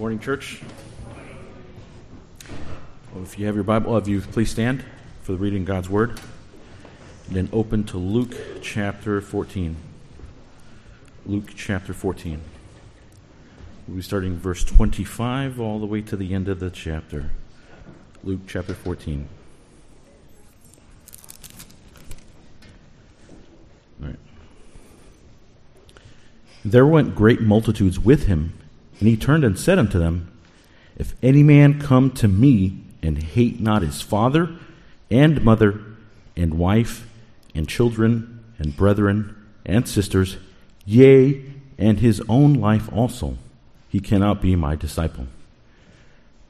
morning, church. Well, if you have your Bible, of you please stand for the reading of God's Word. And then open to Luke chapter 14. Luke chapter 14. We'll be starting verse 25 all the way to the end of the chapter. Luke chapter 14. All right. There went great multitudes with him, and he turned and said unto them, If any man come to me and hate not his father and mother and wife and children and brethren and sisters, yea, and his own life also, he cannot be my disciple.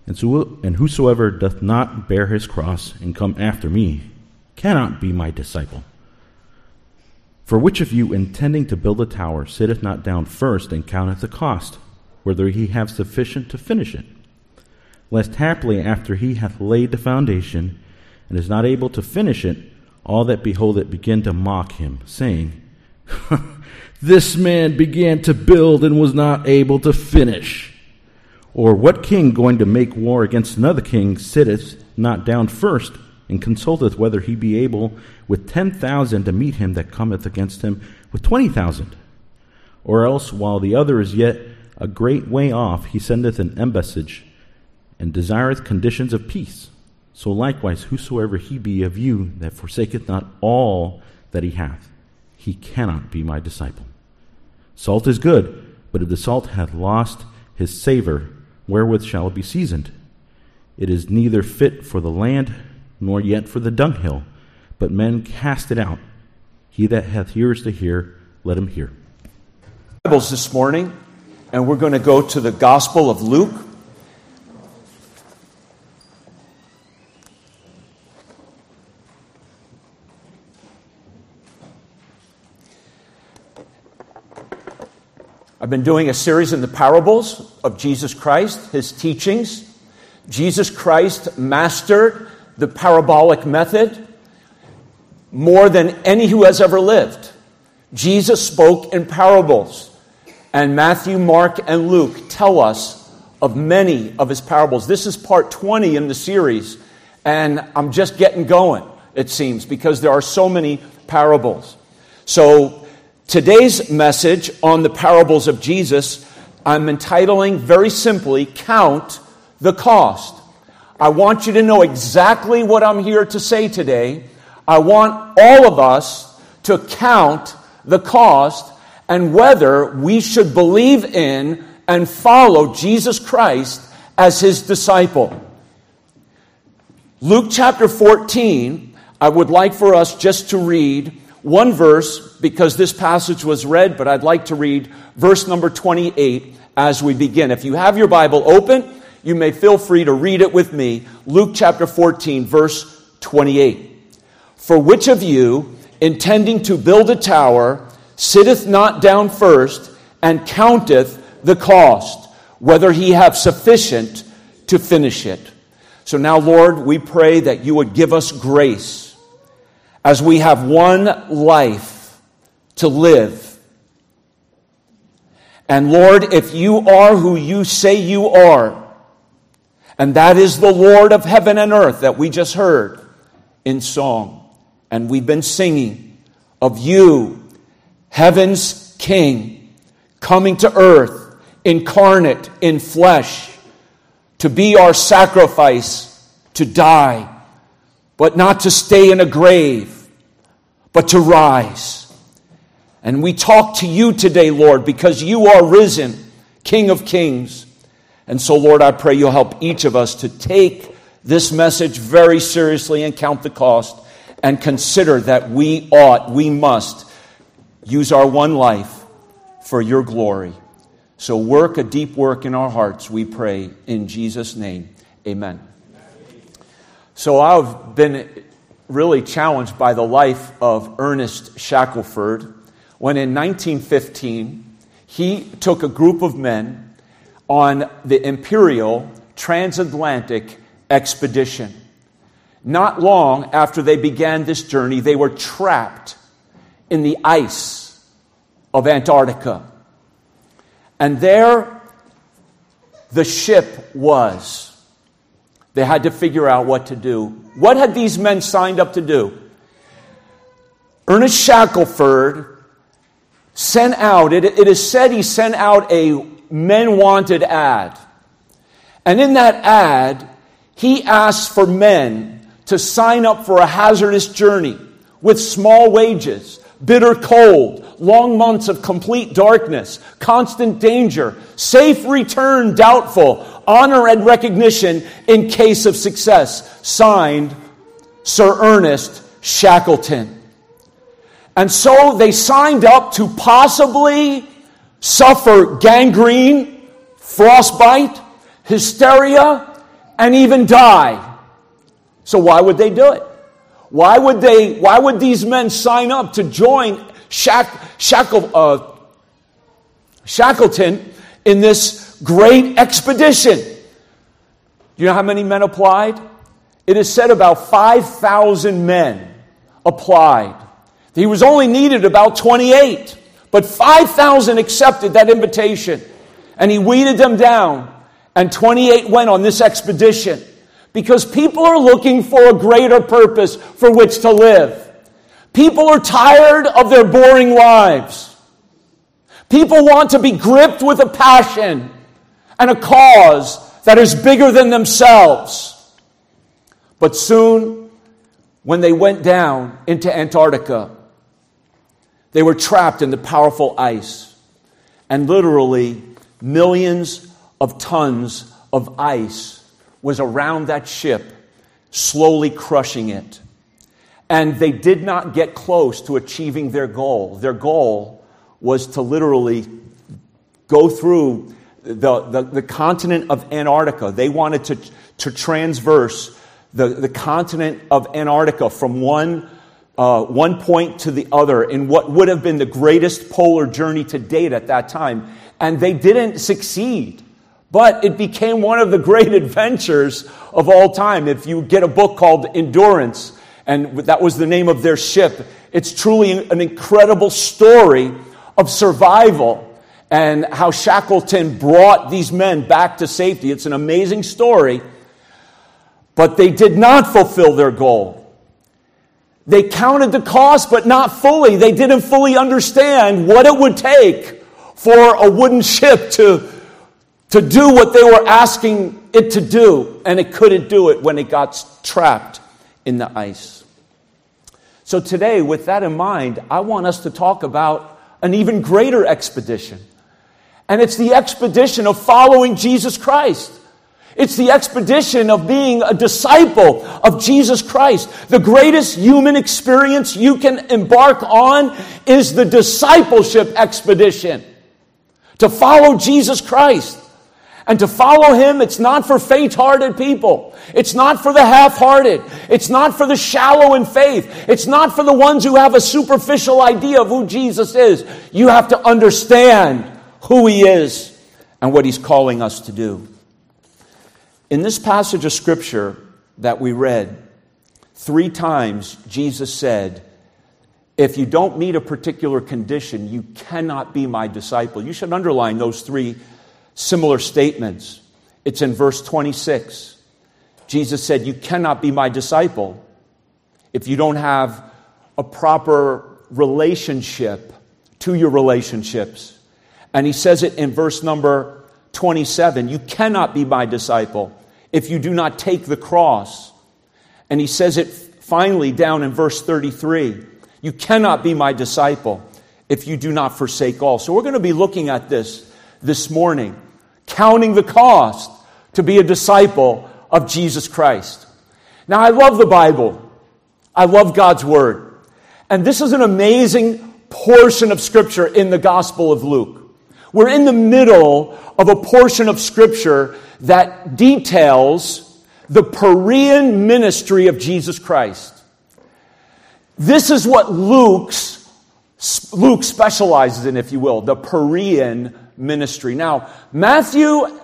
And, so, and whosoever doth not bear his cross and come after me cannot be my disciple. For which of you, intending to build a tower, sitteth not down first and counteth the cost, whether he have sufficient to finish it? Lest haply, after he hath laid the foundation, and is not able to finish it, all that behold it begin to mock him, saying, This man began to build and was not able to finish. Or what king going to make war against another king sitteth not down first and consulteth whether he be able with ten thousand to meet him that cometh against him with twenty thousand? Or else, while the other is yet a great way off, he sendeth an embassage and desireth conditions of peace. So likewise, whosoever he be of you that forsaketh not all that he hath, he cannot be my disciple. Salt is good, but if the salt hath lost his savor, wherewith shall it be seasoned? It is neither fit for the land, nor yet for the dunghill, but men cast it out. He that hath ears to hear, let him hear. Bibles this morning, and we're going to go to the Gospel of Luke. I've been doing a series in the parables of Jesus Christ, his teachings. Jesus Christ mastered the parabolic method more than any who has ever lived. Jesus spoke in parables, and Matthew, Mark, and Luke tell us of many of his parables. This is part 20 in the series, and I'm just getting going, it seems, because there are so many parables. So, Today's message on the parables of Jesus, I'm entitling very simply, Count the Cost. I want you to know exactly what I'm here to say today. I want all of us to count the cost and whether we should believe in and follow Jesus Christ as his disciple. Luke chapter 14, I would like for us just to read one verse because this passage was read, but I'd like to read verse number 28 as we begin. If you have your Bible open, you may feel free to read it with me. Luke chapter 14, verse 28. For which of you, intending to build a tower, sitteth not down first and counteth the cost, whether he have sufficient to finish it? So now, Lord, we pray that you would give us grace as we have one life to live. And Lord, if you are who you say you are, and that is the Lord of heaven and earth that we just heard in song, and we've been singing of you, heaven's King, coming to earth, incarnate in flesh, to be our sacrifice, to die but not to stay in a grave, but to rise. And we talk to you today, Lord, because you are risen, King of kings. And so, Lord, I pray you'll help each of us to take this message very seriously and count the cost and consider that we ought, we must use our one life for your glory. So, work a deep work in our hearts, we pray, in Jesus' name. Amen. So I've been really challenged by the life of Ernest Shackelford when in 1915 he took a group of men on the Imperial Transatlantic Expedition. Not long after they began this journey, they were trapped in the ice of Antarctica. And there, the ship was. They had to figure out what to do. What had these men signed up to do? Ernest Shackelford sent out, it, it is said he sent out a men wanted ad. And in that ad, he asked for men to sign up for a hazardous journey with small wages, bitter cold, long months of complete darkness, constant danger, safe return doubtful, honor and recognition in case of success. Signed, Sir Ernest Shackleton. And so they signed up to possibly suffer gangrene, frostbite, hysteria, and even die. So why would they do it? Why would they? Why would these men sign up to join Shack, Shackle, uh, Shackleton in this great expedition? Do you know how many men applied? It is said about 5,000 men applied. He was only needed about 28, but 5,000 accepted that invitation. And he weeded them down, and 28 went on this expedition because people are looking for a greater purpose for which to live. People are tired of their boring lives. People want to be gripped with a passion and a cause that is bigger than themselves. But soon, when they went down into Antarctica, they were trapped in the powerful ice. And literally, millions of tons of ice was around that ship, slowly crushing it. And they did not get close to achieving their goal. Their goal was to literally go through the, the, the continent of Antarctica. They wanted to, to transverse the, the continent of Antarctica from one, uh, one point to the other in what would have been the greatest polar journey to date at that time. And they didn't succeed. But it became one of the great adventures of all time. If you get a book called Endurance, and that was the name of their ship, it's truly an incredible story of survival and how Shackleton brought these men back to safety. It's an amazing story, but they did not fulfill their goal. They counted the cost, but not fully. They didn't fully understand what it would take for a wooden ship to to do what they were asking it to do, and it couldn't do it when it got trapped in the ice. So, today, with that in mind, I want us to talk about an even greater expedition. And it's the expedition of following Jesus Christ. It's the expedition of being a disciple of Jesus Christ. The greatest human experience you can embark on is the discipleship expedition. To follow Jesus Christ. And to follow him, it's not for faint hearted people. It's not for the half hearted. It's not for the shallow in faith. It's not for the ones who have a superficial idea of who Jesus is. You have to understand who he is and what he's calling us to do. In this passage of scripture that we read, three times Jesus said, if you don't meet a particular condition, you cannot be my disciple. You should underline those three similar statements. It's in verse 26. Jesus said, You cannot be my disciple if you don't have a proper relationship to your relationships. And he says it in verse number 27 You cannot be my disciple if you do not take the cross. And he says it finally down in verse 33 You cannot be my disciple if you do not forsake all. So we're going to be looking at this this morning counting the cost to be a disciple of Jesus Christ. Now, I love the Bible. I love God's Word. And this is an amazing portion of Scripture in the Gospel of Luke. We're in the middle of a portion of Scripture that details the Perean ministry of Jesus Christ. This is what Luke's, Luke specializes in, if you will, the Perean ministry. Now, Matthew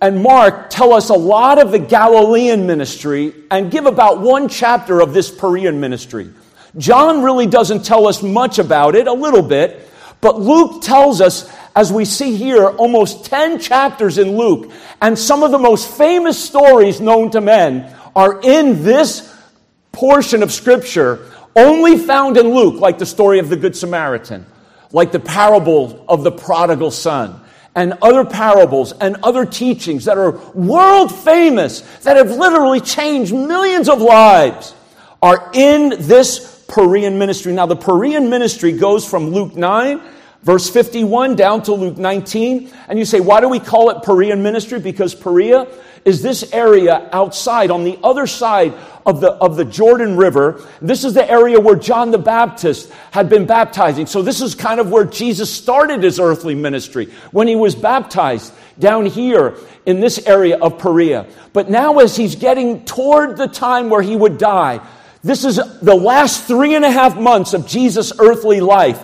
and Mark tell us a lot of the Galilean ministry and give about one chapter of this Perean ministry. John really doesn't tell us much about it, a little bit, but Luke tells us as we see here, almost 10 chapters in Luke, and some of the most famous stories known to men are in this portion of Scripture, only found in Luke, like the story of the Good Samaritan, like the parable of the prodigal son, and other parables and other teachings that are world famous, that have literally changed millions of lives, are in this Perean ministry. Now, the Perean ministry goes from Luke 9 verse 51 down to Luke 19. And you say, why do we call it Perean ministry? Because Perea is this area outside, on the other side of the, of the Jordan River. This is the area where John the Baptist had been baptizing. So this is kind of where Jesus started his earthly ministry when he was baptized down here in this area of Perea. But now, as he's getting toward the time where he would die, this is the last three and a half months of Jesus' earthly life.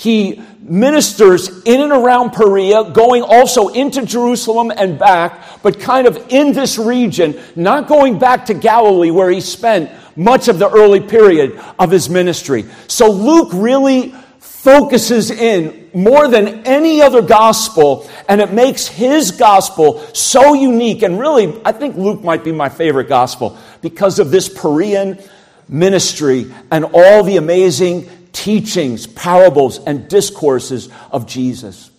He ministers in and around Perea, going also into Jerusalem and back, but kind of in this region, not going back to Galilee where he spent much of the early period of his ministry. So Luke really focuses in more than any other gospel, and it makes his gospel so unique. And really, I think Luke might be my favorite gospel because of this Perean ministry and all the amazing teachings, parables, and discourses of Jesus.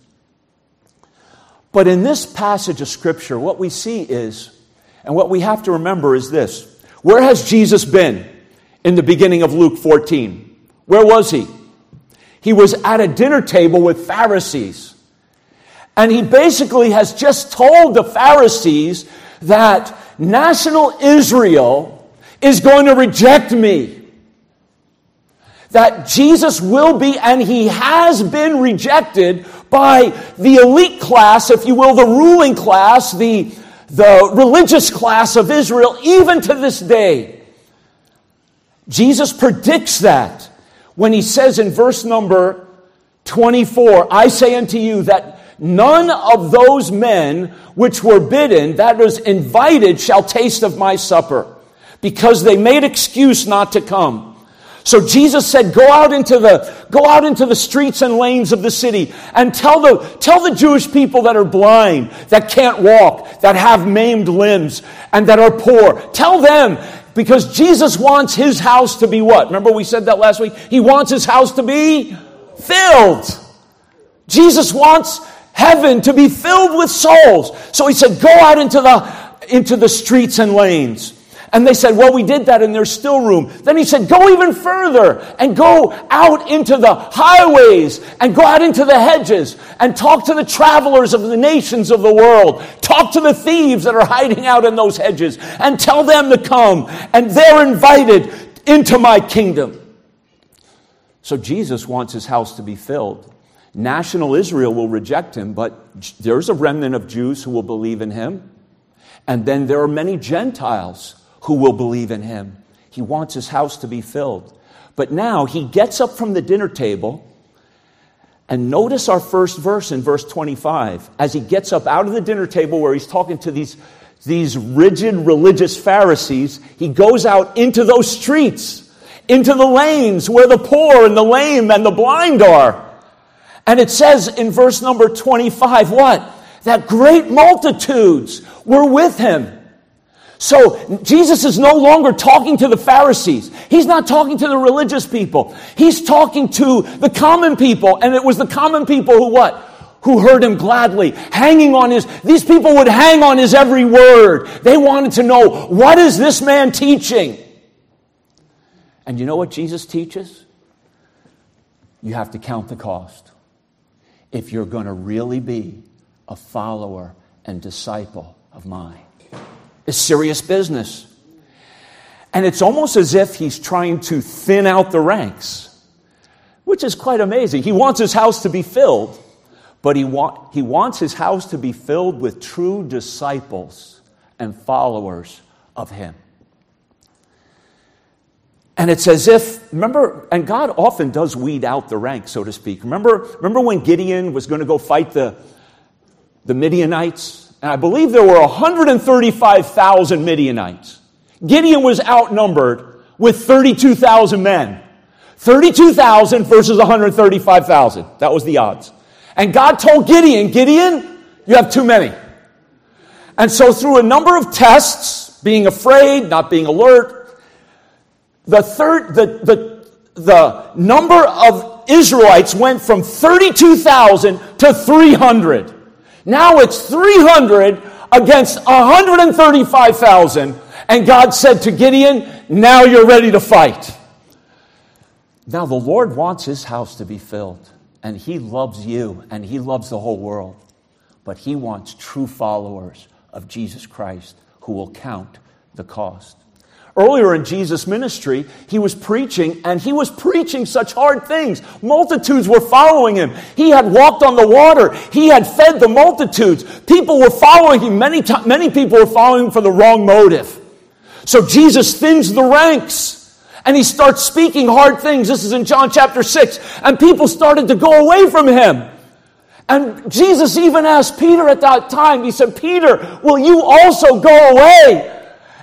But in this passage of Scripture, what we see is, and what we have to remember is this where has Jesus been in the beginning of Luke 14? Where was he? He was at a dinner table with Pharisees. And he basically has just told the Pharisees that national Israel is going to reject me that Jesus will be and he has been rejected by the elite class, if you will, the ruling class, the, the religious class of Israel, even to this day. Jesus predicts that when he says in verse number 24, I say unto you that none of those men which were bidden, that is invited, shall taste of my supper, because they made excuse not to come. So Jesus said, go out into the, go out into the streets and lanes of the city and tell the, tell the Jewish people that are blind, that can't walk, that have maimed limbs, and that are poor. Tell them, because Jesus wants his house to be what? Remember we said that last week? He wants his house to be filled. Jesus wants heaven to be filled with souls. So he said, go out into the, into the streets and lanes. And they said, Well, we did that and there's still room. Then he said, Go even further and go out into the highways and go out into the hedges and talk to the travelers of the nations of the world. Talk to the thieves that are hiding out in those hedges and tell them to come. And they're invited into my kingdom. So Jesus wants his house to be filled. National Israel will reject him, but there's a remnant of Jews who will believe in him. And then there are many Gentiles who will believe in him. He wants his house to be filled. But now he gets up from the dinner table, and notice our first verse in verse 25. As he gets up out of the dinner table where he's talking to these, these rigid religious Pharisees, he goes out into those streets, into the lanes where the poor and the lame and the blind are. And it says in verse number 25 what? That great multitudes were with him. So Jesus is no longer talking to the Pharisees. He's not talking to the religious people. He's talking to the common people. And it was the common people who what? Who heard him gladly, hanging on his, these people would hang on his every word. They wanted to know, what is this man teaching? And you know what Jesus teaches? You have to count the cost. If you're going to really be a follower and disciple of mine is serious business. And it's almost as if he's trying to thin out the ranks, which is quite amazing. He wants his house to be filled, but he, want, he wants his house to be filled with true disciples and followers of him. And it's as if, remember, and God often does weed out the ranks, so to speak. Remember, remember when Gideon was going to go fight the, the Midianites? And I believe there were 135,000 Midianites. Gideon was outnumbered with 32,000 men. 32,000 versus 135,000. That was the odds. And God told Gideon, Gideon, you have too many. And so, through a number of tests, being afraid, not being alert, the third, the, the, the number of Israelites went from 32,000 to 300. Now it's 300 against 135,000. And God said to Gideon, Now you're ready to fight. Now the Lord wants his house to be filled, and he loves you, and he loves the whole world. But he wants true followers of Jesus Christ who will count the cost. Earlier in Jesus' ministry, he was preaching, and he was preaching such hard things. Multitudes were following him. He had walked on the water. He had fed the multitudes. People were following him. Many, many people were following him for the wrong motive. So Jesus thins the ranks. And he starts speaking hard things. This is in John chapter 6. And people started to go away from him. And Jesus even asked Peter at that time, he said, Peter, will you also go away?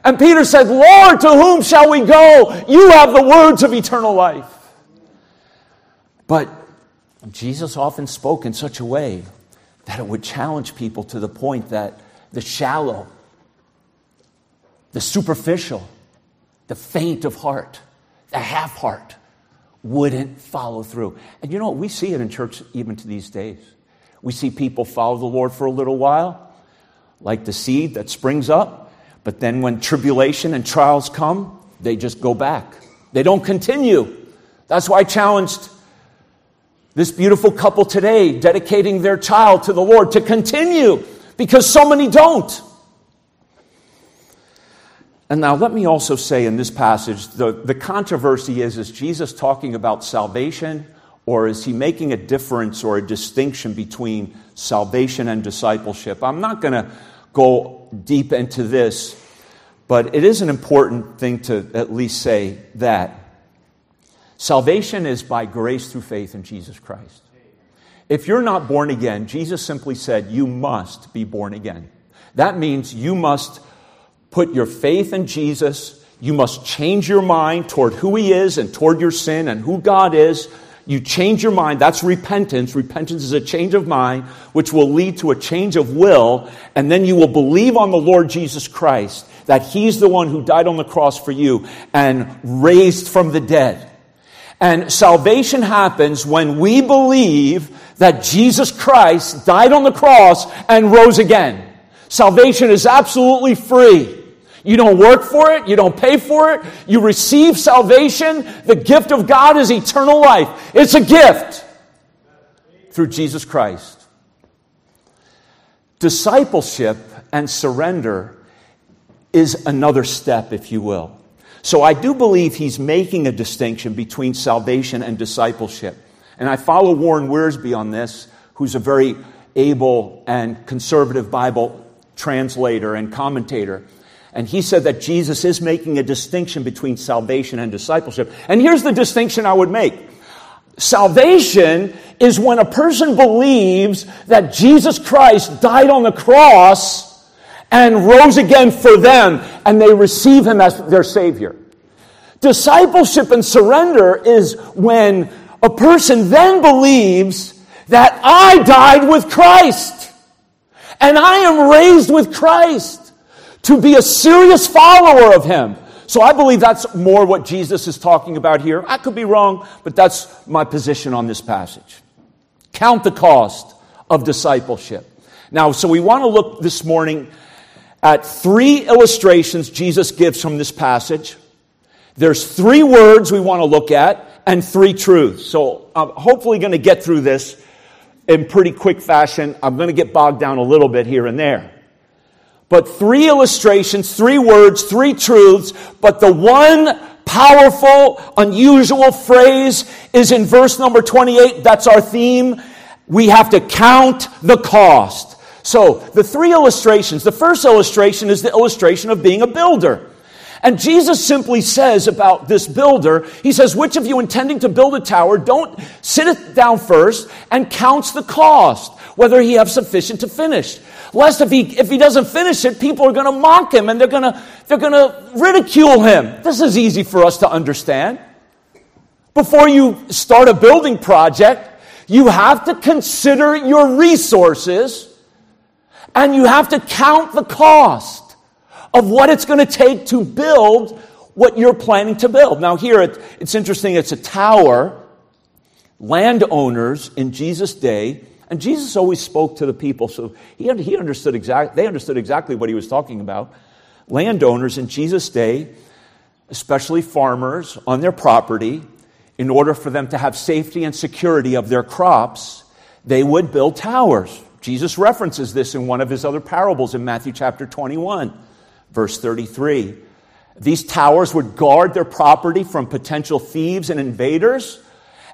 And Peter said, Lord, to whom shall we go? You have the words of eternal life. But Jesus often spoke in such a way that it would challenge people to the point that the shallow, the superficial, the faint of heart, the half heart wouldn't follow through. And you know what? We see it in church even to these days. We see people follow the Lord for a little while, like the seed that springs up, but then when tribulation and trials come, they just go back. They don't continue. That's why I challenged this beautiful couple today, dedicating their child to the Lord, to continue, because so many don't. And now let me also say in this passage, the, the controversy is, is Jesus talking about salvation or is he making a difference or a distinction between salvation and discipleship? I'm not going to go deep into this, but it is an important thing to at least say that salvation is by grace through faith in Jesus Christ. If you're not born again, Jesus simply said, You must be born again. That means you must put your faith in Jesus. You must change your mind toward who He is and toward your sin and who God is. You change your mind. That's repentance. Repentance is a change of mind, which will lead to a change of will. And then you will believe on the Lord Jesus Christ that He's the one who died on the cross for you and raised from the dead. And salvation happens when we believe that Jesus Christ died on the cross and rose again. Salvation is absolutely free. You don't work for it. You don't pay for it. You receive salvation. The gift of God is eternal life. It's a gift through Jesus Christ. Discipleship and surrender is another step, if you will. So I do believe he's making a distinction between salvation and discipleship. And I follow Warren Wiersbe on this, who's a very able and conservative Bible translator and commentator. And he said that Jesus is making a distinction between salvation and discipleship. And here's the distinction I would make salvation is when a person believes that Jesus Christ died on the cross and rose again for them, and they receive him as their Savior. Discipleship and surrender is when a person then believes that I died with Christ and I am raised with Christ to be a serious follower of him. So I believe that's more what Jesus is talking about here. I could be wrong, but that's my position on this passage. Count the cost of discipleship. Now, so we want to look this morning at three illustrations Jesus gives from this passage. There's three words we want to look at and three truths. So I'm hopefully going to get through this in pretty quick fashion. I'm going to get bogged down a little bit here and there but three illustrations, three words, three truths, but the one powerful, unusual phrase is in verse number 28. That's our theme. We have to count the cost. So, the three illustrations. The first illustration is the illustration of being a builder. And Jesus simply says about this builder, He says, Which of you intending to build a tower, don't sit it down first and counts the cost, whether he have sufficient to finish. Lest if he, if he doesn't finish it, people are going to mock him and they're going to, they're going to ridicule him. This is easy for us to understand. Before you start a building project, You have to consider your resources and you have to count the cost of what it's going to take to build what you're planning to build. Now, here it, it's interesting, it's a tower. Landowners in Jesus' day, and Jesus always spoke to the people, so he, he understood exact, they understood exactly what he was talking about. Landowners in Jesus' day, especially farmers on their property, in order for them to have safety and security of their crops, they would build towers. Jesus references this in one of his other parables in Matthew chapter 21, verse 33. These towers would guard their property from potential thieves and invaders,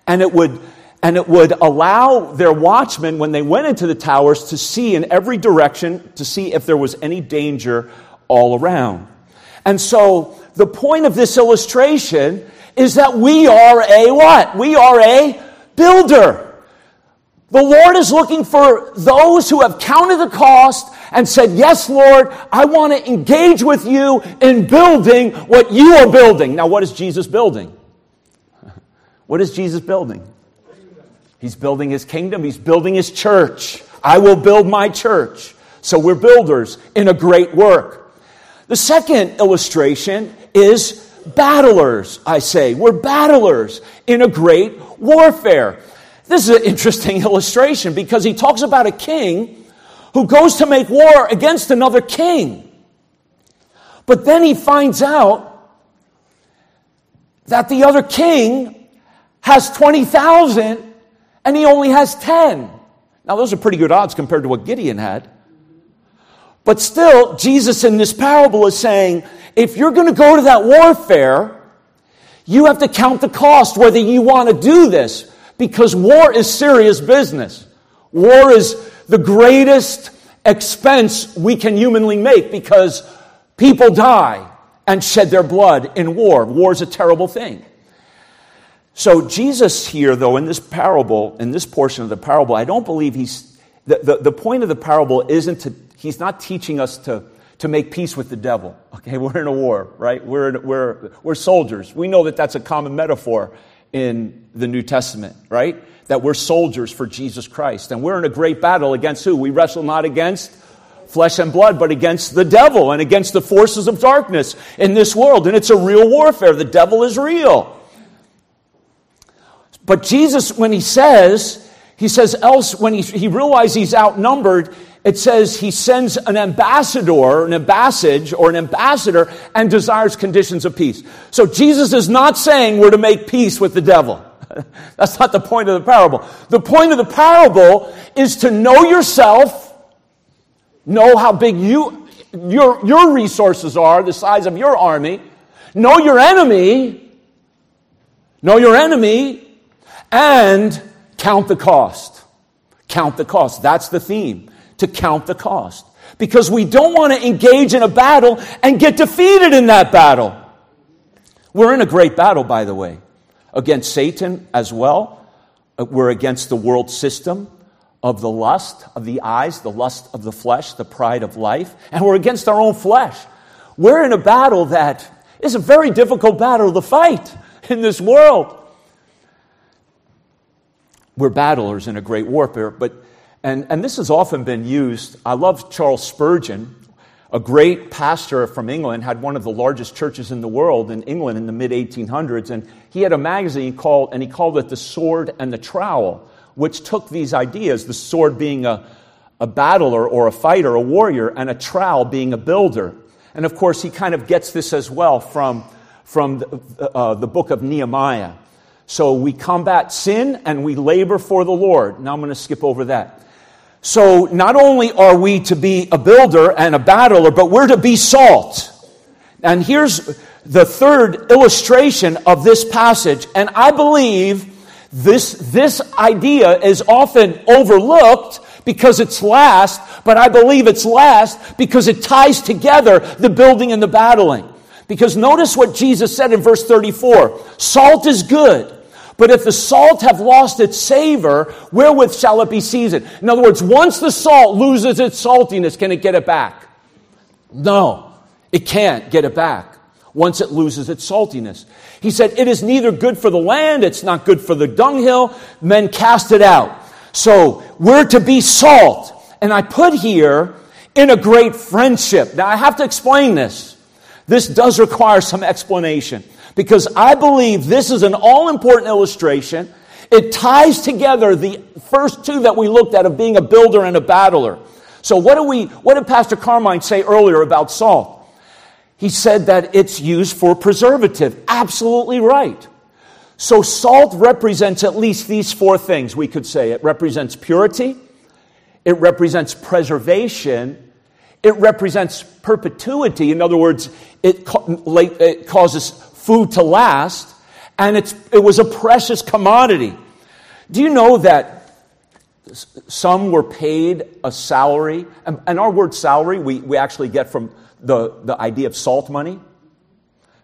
and it would and it would allow their watchmen, when they went into the towers, to see in every direction to see if there was any danger all around. And so, the point of this illustration is that we are a what? We are a builder. The Lord is looking for those who have counted the cost and said, Yes, Lord, I want to engage with you in building what you are building. Now, what is Jesus building? What is Jesus building? He's building his kingdom, he's building his church. I will build my church. So we're builders in a great work. The second illustration is battlers, I say. We're battlers in a great warfare. This is an interesting illustration because he talks about a king who goes to make war against another king. But then he finds out that the other king has 20,000 and he only has 10. Now, those are pretty good odds compared to what Gideon had. But still, Jesus in this parable is saying if you're going to go to that warfare, you have to count the cost whether you want to do this because war is serious business. War is the greatest expense we can humanly make because people die and shed their blood in war. War is a terrible thing. So, Jesus here, though, in this parable, in this portion of the parable, I don't believe he's, the, the, the point of the parable isn't to, he's not teaching us to to make peace with the devil. Okay, we're in a war, right? We're, in, we're, we're soldiers. We know that that's a common metaphor in the New Testament, right? That we're soldiers for Jesus Christ. And we're in a great battle against who? We wrestle not against flesh and blood, but against the devil and against the forces of darkness in this world. And it's a real warfare. The devil is real. But Jesus, when he says, he says, else, when he, he realizes he's outnumbered, it says he sends an ambassador, an ambassage, or an ambassador, and desires conditions of peace. So Jesus is not saying we're to make peace with the devil. That's not the point of the parable. The point of the parable is to know yourself, know how big you, your, your resources are, the size of your army, know your enemy, know your enemy, and count the cost. Count the cost. That's the theme to count the cost. Because we don't want to engage in a battle and get defeated in that battle. We're in a great battle, by the way, against Satan as well. Uh, we're against the world system of the lust of the eyes, the lust of the flesh, the pride of life, and we're against our own flesh. We're in a battle that is a very difficult battle to fight in this world. We're battlers in a great warfare, but and, and this has often been used. I love Charles Spurgeon, a great pastor from England, had one of the largest churches in the world in England in the mid 1800s. And he had a magazine called, and he called it The Sword and the Trowel, which took these ideas the sword being a, a battler or a fighter, a warrior, and a trowel being a builder. And of course, he kind of gets this as well from, from the, uh, the book of Nehemiah. So we combat sin and we labor for the Lord. Now I'm going to skip over that. So not only are we to be a builder and a battler, but we're to be salt. And here's the third illustration of this passage. And I believe this, this idea is often overlooked because it's last, but I believe it's last because it ties together the building and the battling. Because notice what Jesus said in verse 34 salt is good. But if the salt have lost its savor, wherewith shall it be seasoned? In other words, once the salt loses its saltiness, can it get it back? No, it can't get it back. once it loses its saltiness. He said, It is neither good for the land, it's not good for the dunghill. Men cast it out. So we're to be salt. And I put here, in a great friendship. Now I have to explain this. This does require some explanation because I believe this is an all important illustration. It ties together the first two that we looked at of being a builder and a battler. So what do we, what did Pastor Carmine say earlier about salt? He said that it's used for preservative. Absolutely right. So salt represents at least these four things, we could say. It represents purity, it represents preservation, it represents perpetuity. In other words, it, it causes food to last, and it was a precious commodity. Do you know that some were paid a salary? And, and our word salary we, we actually get from the, the idea of salt money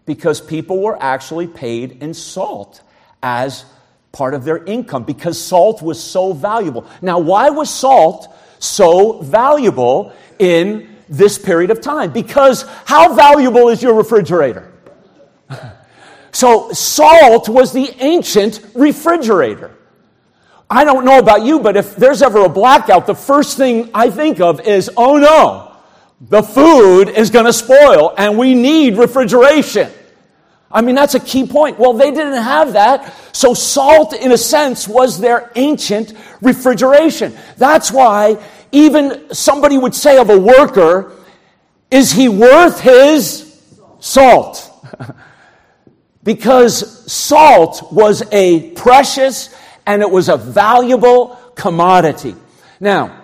because people were actually paid in salt as part of their income because salt was so valuable. Now, why was salt so valuable in this period of time? Because how valuable is your refrigerator? so, salt was the ancient refrigerator. I don't know about you, but if there's ever a blackout, the first thing I think of is, oh no, the food is going to spoil and we need refrigeration. I mean, that's a key point. Well, they didn't have that. So salt, in a sense, was their ancient refrigeration. That's why even somebody would say of a worker, is he worth his salt? because salt was a precious and it was a valuable commodity. Now,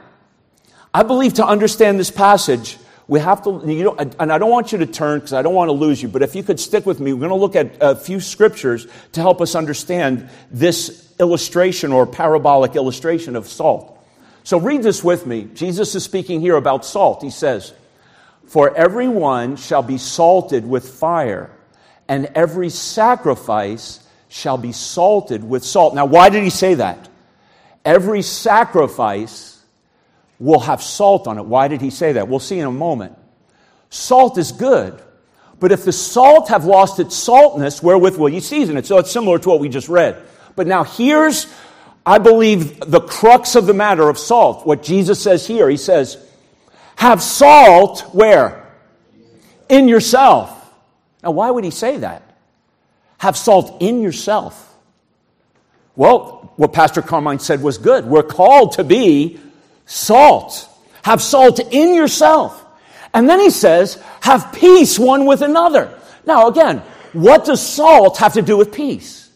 I believe to understand this passage, we have to, you know, and I don't want you to turn because I don't want to lose you, but if you could stick with me, we're going to look at a few scriptures to help us understand this illustration or parabolic illustration of salt. So read this with me. Jesus is speaking here about salt. He says, For everyone shall be salted with fire, and every sacrifice shall be salted with salt. Now, why did he say that? Every sacrifice will have salt on it. Why did he say that? We'll see in a moment. Salt is good, but if the salt have lost its saltness, wherewith will you season it? So it's similar to what we just read. But now here's, I believe, the crux of the matter of salt. What Jesus says here, he says, have salt where? In yourself. Now, why would he say that? Have salt in yourself. Well, what Pastor Carmine said was good. We're called to be salt. Have salt in yourself. And then he says, have peace one with another. Now, again, what does salt have to do with peace?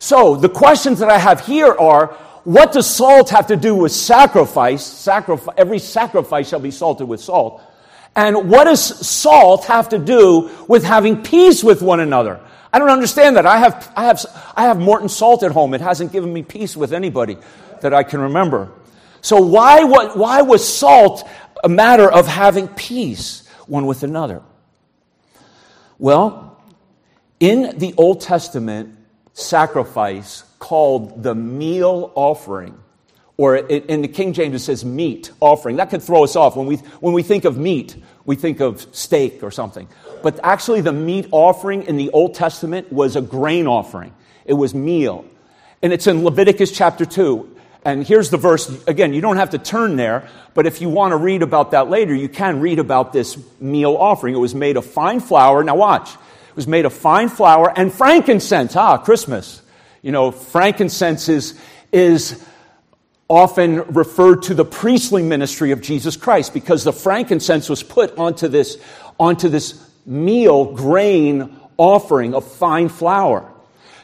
So, the questions that I have here are what does salt have to do with sacrifice? sacrifice every sacrifice shall be salted with salt. And what does salt have to do with having peace with one another? I don't understand that. I have, I have, I have Morton salt at home. It hasn't given me peace with anybody that I can remember. So why, what, why was salt a matter of having peace one with another? Well, in the Old Testament sacrifice called the meal offering, or in the King James it says meat offering. That could throw us off. When we, when we think of meat, we think of steak or something. But actually, the meat offering in the Old Testament was a grain offering, it was meal. And it's in Leviticus chapter 2. And here's the verse. Again, you don't have to turn there, but if you want to read about that later, you can read about this meal offering. It was made of fine flour. Now, watch. It was made of fine flour and frankincense. Ah, Christmas. You know, frankincense is, is often referred to the priestly ministry of Jesus Christ because the frankincense was put onto this, onto this meal grain offering of fine flour.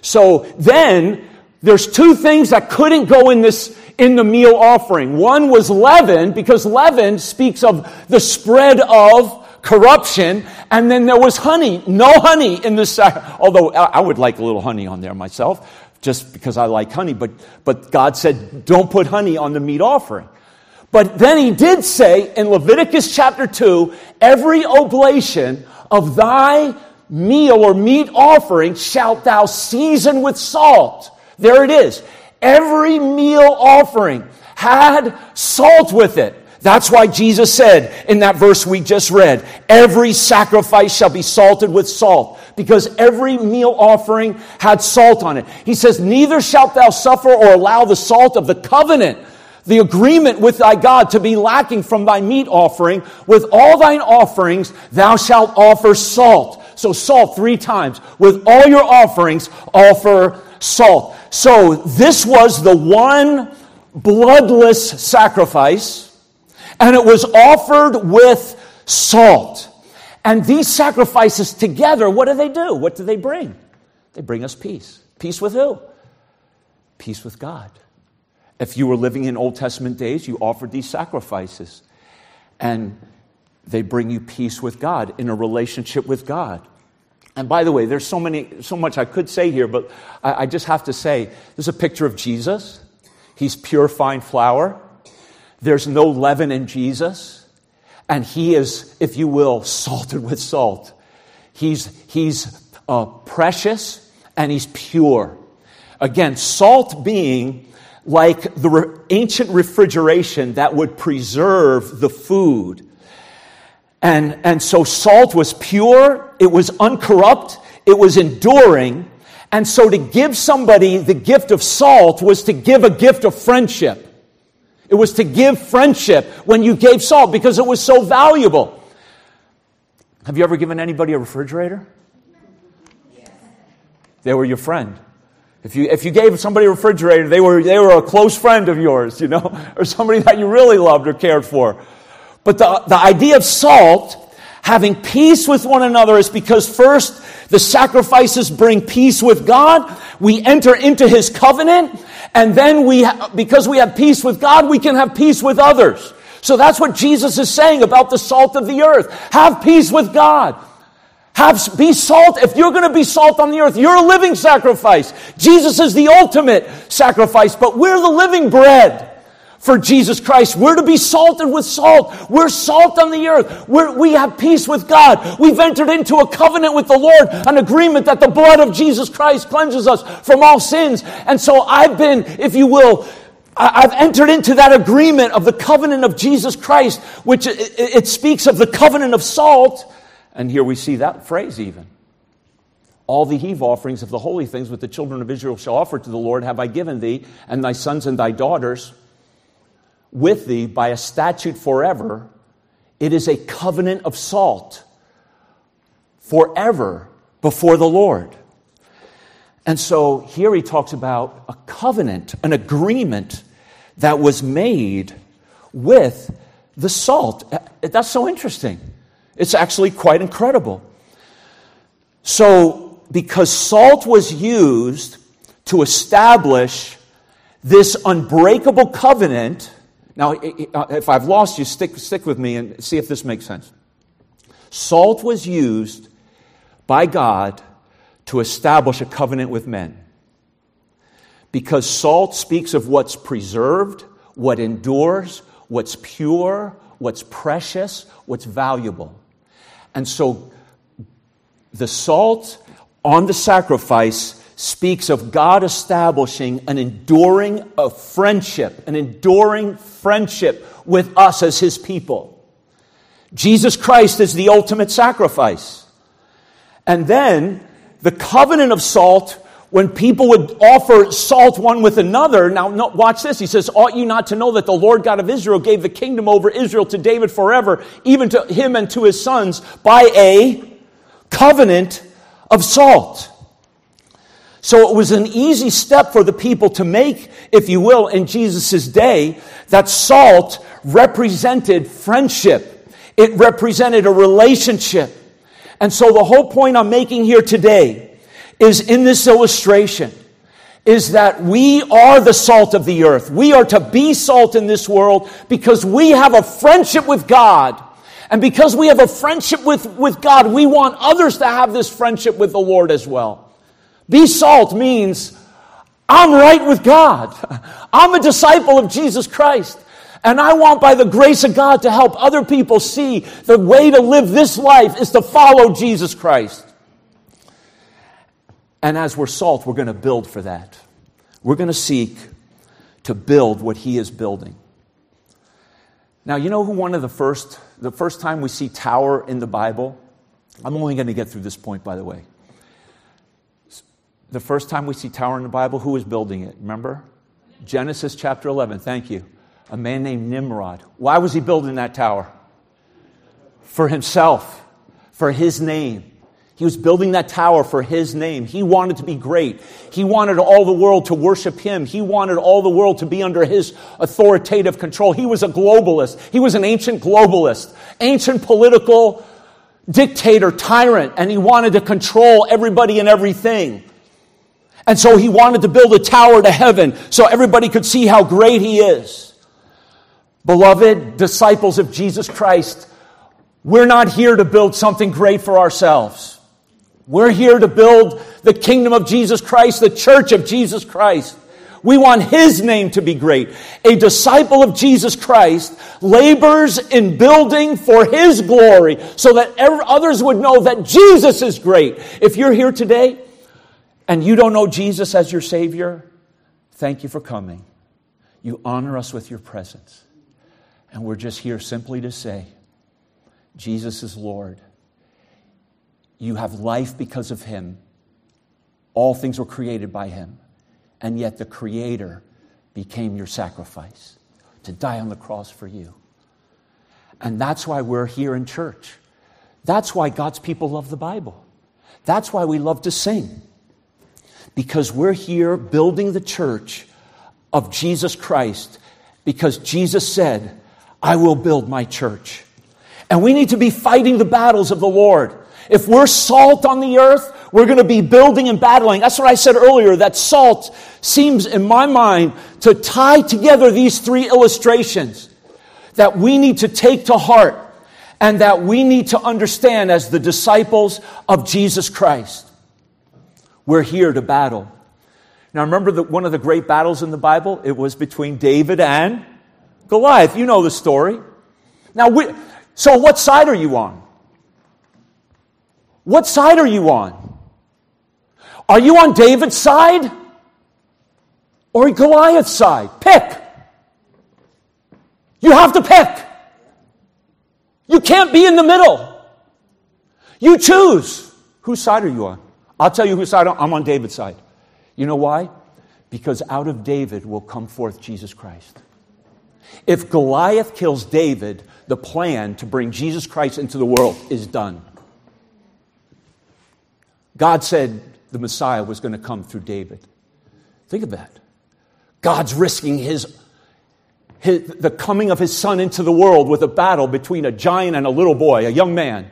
So then there's two things that couldn't go in this in the meal offering. One was leaven, because leaven speaks of the spread of corruption, and then there was honey. No honey in this, although I would like a little honey on there myself, just because I like honey, but, but God said, don't put honey on the meat offering. But then he did say in Leviticus chapter 2, every oblation of thy meal or meat offering shalt thou season with salt there it is. Every meal offering had salt with it. That's why Jesus said in that verse we just read, every sacrifice shall be salted with salt, because every meal offering had salt on it. He says, neither shalt thou suffer or allow the salt of the covenant, the agreement with thy God to be lacking from thy meat offering. With all thine offerings thou shalt offer salt. So salt three times. With all your offerings, offer salt. So this was the one bloodless sacrifice and it was offered with salt. And these sacrifices together, what do they do? What do they bring? They bring us peace. Peace with who? Peace with God. If you were living in Old Testament days, you offered these sacrifices. And they bring you peace with God, in a relationship with God. And by the way, there's so many, so much I could say here, but I, I just have to say, there's a picture of Jesus. He's pure fine flour. There's no leaven in Jesus. And he is, if you will, salted with salt. He's, he's uh, precious and he's pure. Again, salt being like the re- ancient refrigeration that would preserve the food. And, and so salt was pure, it was uncorrupt, it was enduring. And so to give somebody the gift of salt was to give a gift of friendship. It was to give friendship when you gave salt because it was so valuable. Have you ever given anybody a refrigerator? They were your friend. If you, if you gave somebody a refrigerator, they were, they were a close friend of yours, you know, or somebody that you really loved or cared for. But the, the idea of salt, having peace with one another, is because first, the sacrifices bring peace with God. We enter into His covenant. And then we, because we have peace with God, we can have peace with others. So that's what Jesus is saying about the salt of the earth. Have peace with God. Have, be salt. If you're going to be salt on the earth, you're a living sacrifice. Jesus is the ultimate sacrifice, but we're the living bread for Jesus Christ. We're to be salted with salt. We're salt on the earth. We're, we have peace with God. We've entered into a covenant with the Lord, an agreement that the blood of Jesus Christ cleanses us from all sins. And so I've been, if you will, I've entered into that agreement of the covenant of Jesus Christ, which it, it speaks of the covenant of salt. And here we see that phrase even. All the heave offerings of the holy things which the children of Israel shall offer to the Lord have I given thee, and thy sons and thy daughters with thee by a statute forever. It is a covenant of salt forever before the Lord. And so here he talks about a covenant, an agreement that was made with the salt. That's so interesting. It's actually quite incredible. So, because salt was used to establish this unbreakable covenant, now, uh, if I've lost you, stick, stick with me and see if this makes sense. Salt was used by God to establish a covenant with men. Because salt speaks of what's preserved, what endures, what's pure, what's precious, what's valuable. And so the salt on the sacrifice speaks of God establishing an enduring a friendship, an enduring friendship with us as his people. Jesus Christ is the ultimate sacrifice. And then the covenant of salt, when people would offer salt one with another, now no, watch this. He says, Ought you not to know that the Lord God of Israel gave the kingdom over Israel to David forever, even to him and to his sons, by a covenant of salt? So it was an easy step for the people to make, if you will, in Jesus' day, that salt represented friendship. It represented a relationship. And so the whole point I'm making here today is in this illustration is that we are the salt of the earth. We are to be salt in this world because we have a friendship with God. And because we have a friendship with, with God, we want others to have this friendship with the Lord as well. Be salt means I'm right with God. I'm a disciple of Jesus Christ. And I want, by the grace of God, to help other people see the way to live this life is to follow Jesus Christ. And as we're salt, we're going to build for that. We're going to seek to build what He is building. Now, you know who one of the first, the first time we see tower in the Bible? I'm only going to get through this point, by the way. The first time we see tower in the Bible, who was building it? Remember? Genesis chapter 11. Thank you. A man named Nimrod. Why was he building that tower? For himself, for his name. He was building that tower for his name. He wanted to be great. He wanted all the world to worship him. He wanted all the world to be under his authoritative control. He was a globalist. He was an ancient globalist, ancient political dictator, tyrant, and he wanted to control everybody and everything. And so he wanted to build a tower to heaven so everybody could see how great he is. Beloved disciples of Jesus Christ, we're not here to build something great for ourselves. We're here to build the kingdom of Jesus Christ, the church of Jesus Christ. We want his name to be great. A disciple of Jesus Christ labors in building for his glory so that others would know that Jesus is great. If you're here today and you don't know Jesus as your Savior, thank you for coming. You honor us with your presence. And we're just here simply to say, Jesus is Lord. You have life because of Him. All things were created by Him. And yet the Creator became your sacrifice to die on the cross for you. And that's why we're here in church. That's why God's people love the Bible. That's why we love to sing because we're here building the church of Jesus Christ because Jesus said, I will build my church. And we need to be fighting the battles of the Lord. If we're salt on the earth, we're going to be building and battling. That's what I said earlier. That salt seems, in my mind, to tie together these three illustrations that we need to take to heart and that we need to understand as the disciples of Jesus Christ. We're here to battle. Now, remember that one of the great battles in the Bible? It was between David and Goliath. You know the story. Now, we, so what side are you on? What side are you on? Are you on David's side or Goliath's side? Pick. You have to pick. You can't be in the middle. You choose. Whose side are you on? I'll tell you whose side I'm on David's side. You know why? Because out of David will come forth Jesus Christ. If Goliath kills David, the plan to bring Jesus Christ into the world is done. God said the Messiah was going to come through David. Think of that. God's risking his, his, the coming of his son into the world with a battle between a giant and a little boy, a young man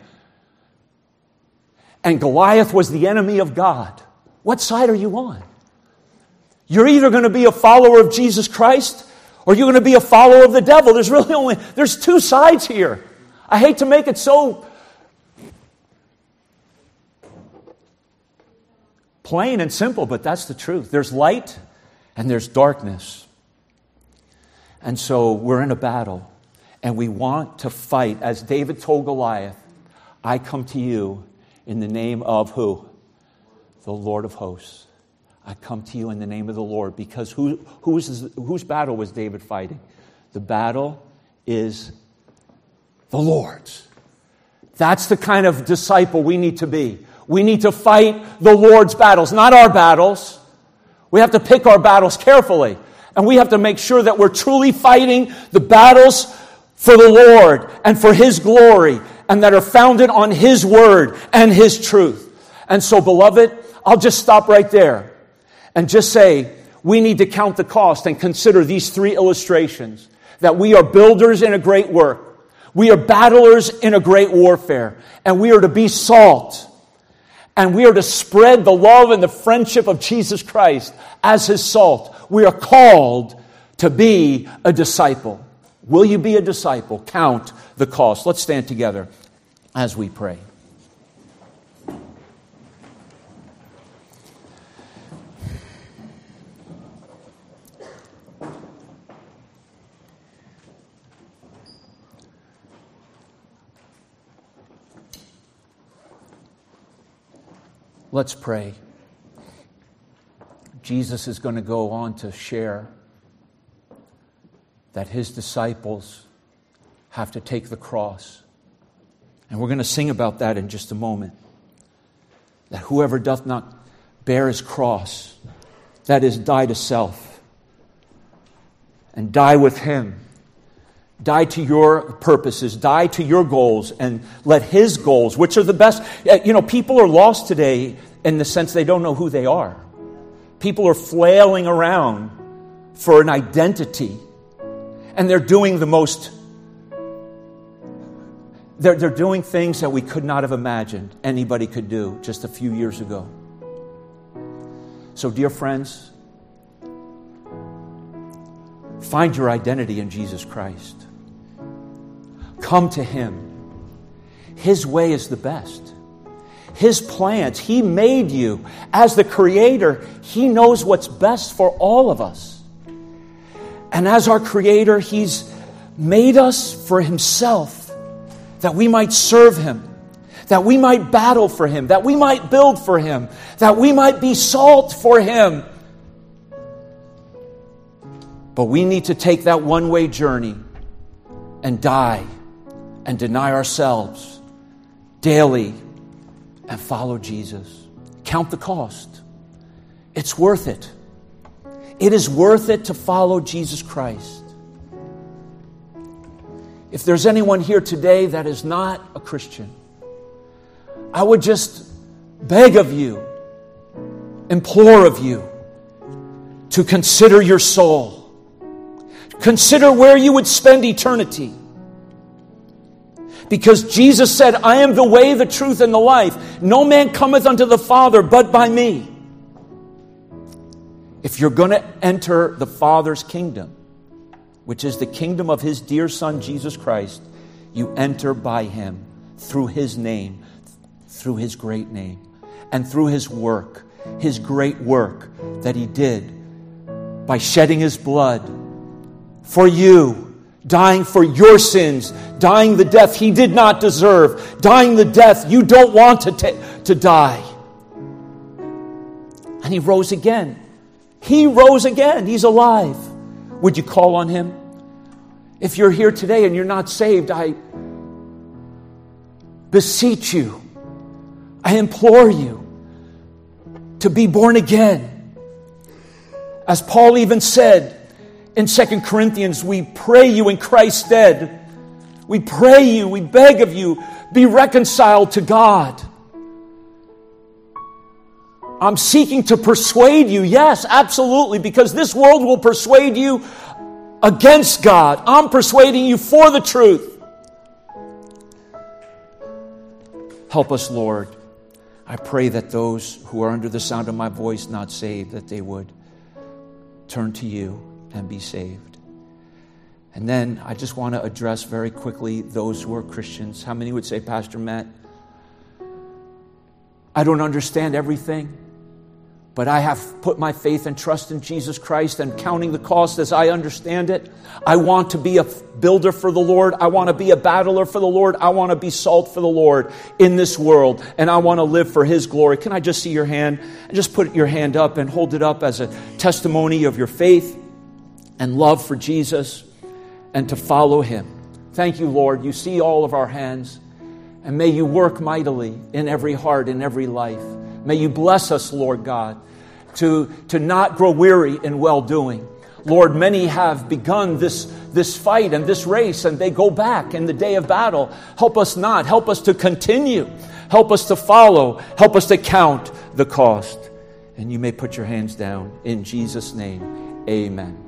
and Goliath was the enemy of God. What side are you on? You're either going to be a follower of Jesus Christ or you're going to be a follower of the devil. There's really only there's two sides here. I hate to make it so plain and simple, but that's the truth. There's light and there's darkness. And so we're in a battle and we want to fight as David told Goliath, I come to you in the name of who? The Lord of hosts. I come to you in the name of the Lord because who, whose, whose battle was David fighting? The battle is the Lord's. That's the kind of disciple we need to be. We need to fight the Lord's battles, not our battles. We have to pick our battles carefully. And we have to make sure that we're truly fighting the battles for the Lord and for His glory and that are founded on His Word and His truth. And so, beloved, I'll just stop right there and just say we need to count the cost and consider these three illustrations that we are builders in a great work, we are battlers in a great warfare, and we are to be salt. And we are to spread the love and the friendship of Jesus Christ as his salt. We are called to be a disciple. Will you be a disciple? Count the cost. Let's stand together as we pray. Let's pray. Jesus is going to go on to share that his disciples have to take the cross. And we're going to sing about that in just a moment. That whoever doth not bear his cross, that is, die to self, and die with him, die to your purposes, die to your goals, and let his goals, which are the best. Eh, you know, people are lost today in the sense they don't know who they are. People are flailing around for an identity, and they're doing the most they're, they're doing things that we could not have imagined anybody could do just a few years ago. So, dear friends, find your identity in Jesus Christ. Come to Him. His way is the best. His plans, He made you. As the Creator, He knows what's best for all of us. And as our Creator, He's made us for Himself that we might serve Him, that we might battle for Him, that we might build for Him, that we might be salt for Him. But we need to take that one way journey and die and deny ourselves daily and follow Jesus. Count the cost. It's worth it. It is worth it to follow Jesus Christ. If there's anyone here today that is not a Christian, I would just beg of you, implore of you to consider your soul. Consider where you would spend eternity. Because Jesus said, I am the way, the truth, and the life. No man cometh unto the Father but by me. If you're going to enter the Father's kingdom, which is the kingdom of his dear Son, Jesus Christ, you enter by him through his name, through his great name, and through his work, his great work that he did by shedding his blood for you, dying for your sins, dying the death he did not deserve, dying the death you don't want to, ta- to die. And he rose again. He rose again. He's alive. Would you call on him? If you're here today and you're not saved, I beseech you, I implore you to be born again. As Paul even said in Second Corinthians, we pray you in Christ's stead. We pray you, we beg of you, be reconciled to God. I'm seeking to persuade you. Yes, absolutely, because this world will persuade you against God. I'm persuading you for the truth. Help us, Lord. I pray that those who are under the sound of my voice not saved, that they would turn to you and be saved. And then I just want to address very quickly those who are Christians. How many would say, Pastor Matt, I don't understand everything? But I have put my faith and trust in Jesus Christ and counting the cost as I understand it. I want to be a builder for the Lord. I want to be a battler for the Lord. I want to be salt for the Lord in this world. And I want to live for His glory. Can I just see your hand? Just put your hand up and hold it up as a testimony of your faith and love for Jesus and to follow Him. Thank you, Lord. You see all of our hands. And may you work mightily in every heart, in every life. May you bless us, Lord God, to, to not grow weary in well doing. Lord, many have begun this, this fight and this race, and they go back in the day of battle. Help us not. Help us to continue. Help us to follow. Help us to count the cost. And you may put your hands down. In Jesus' name, amen.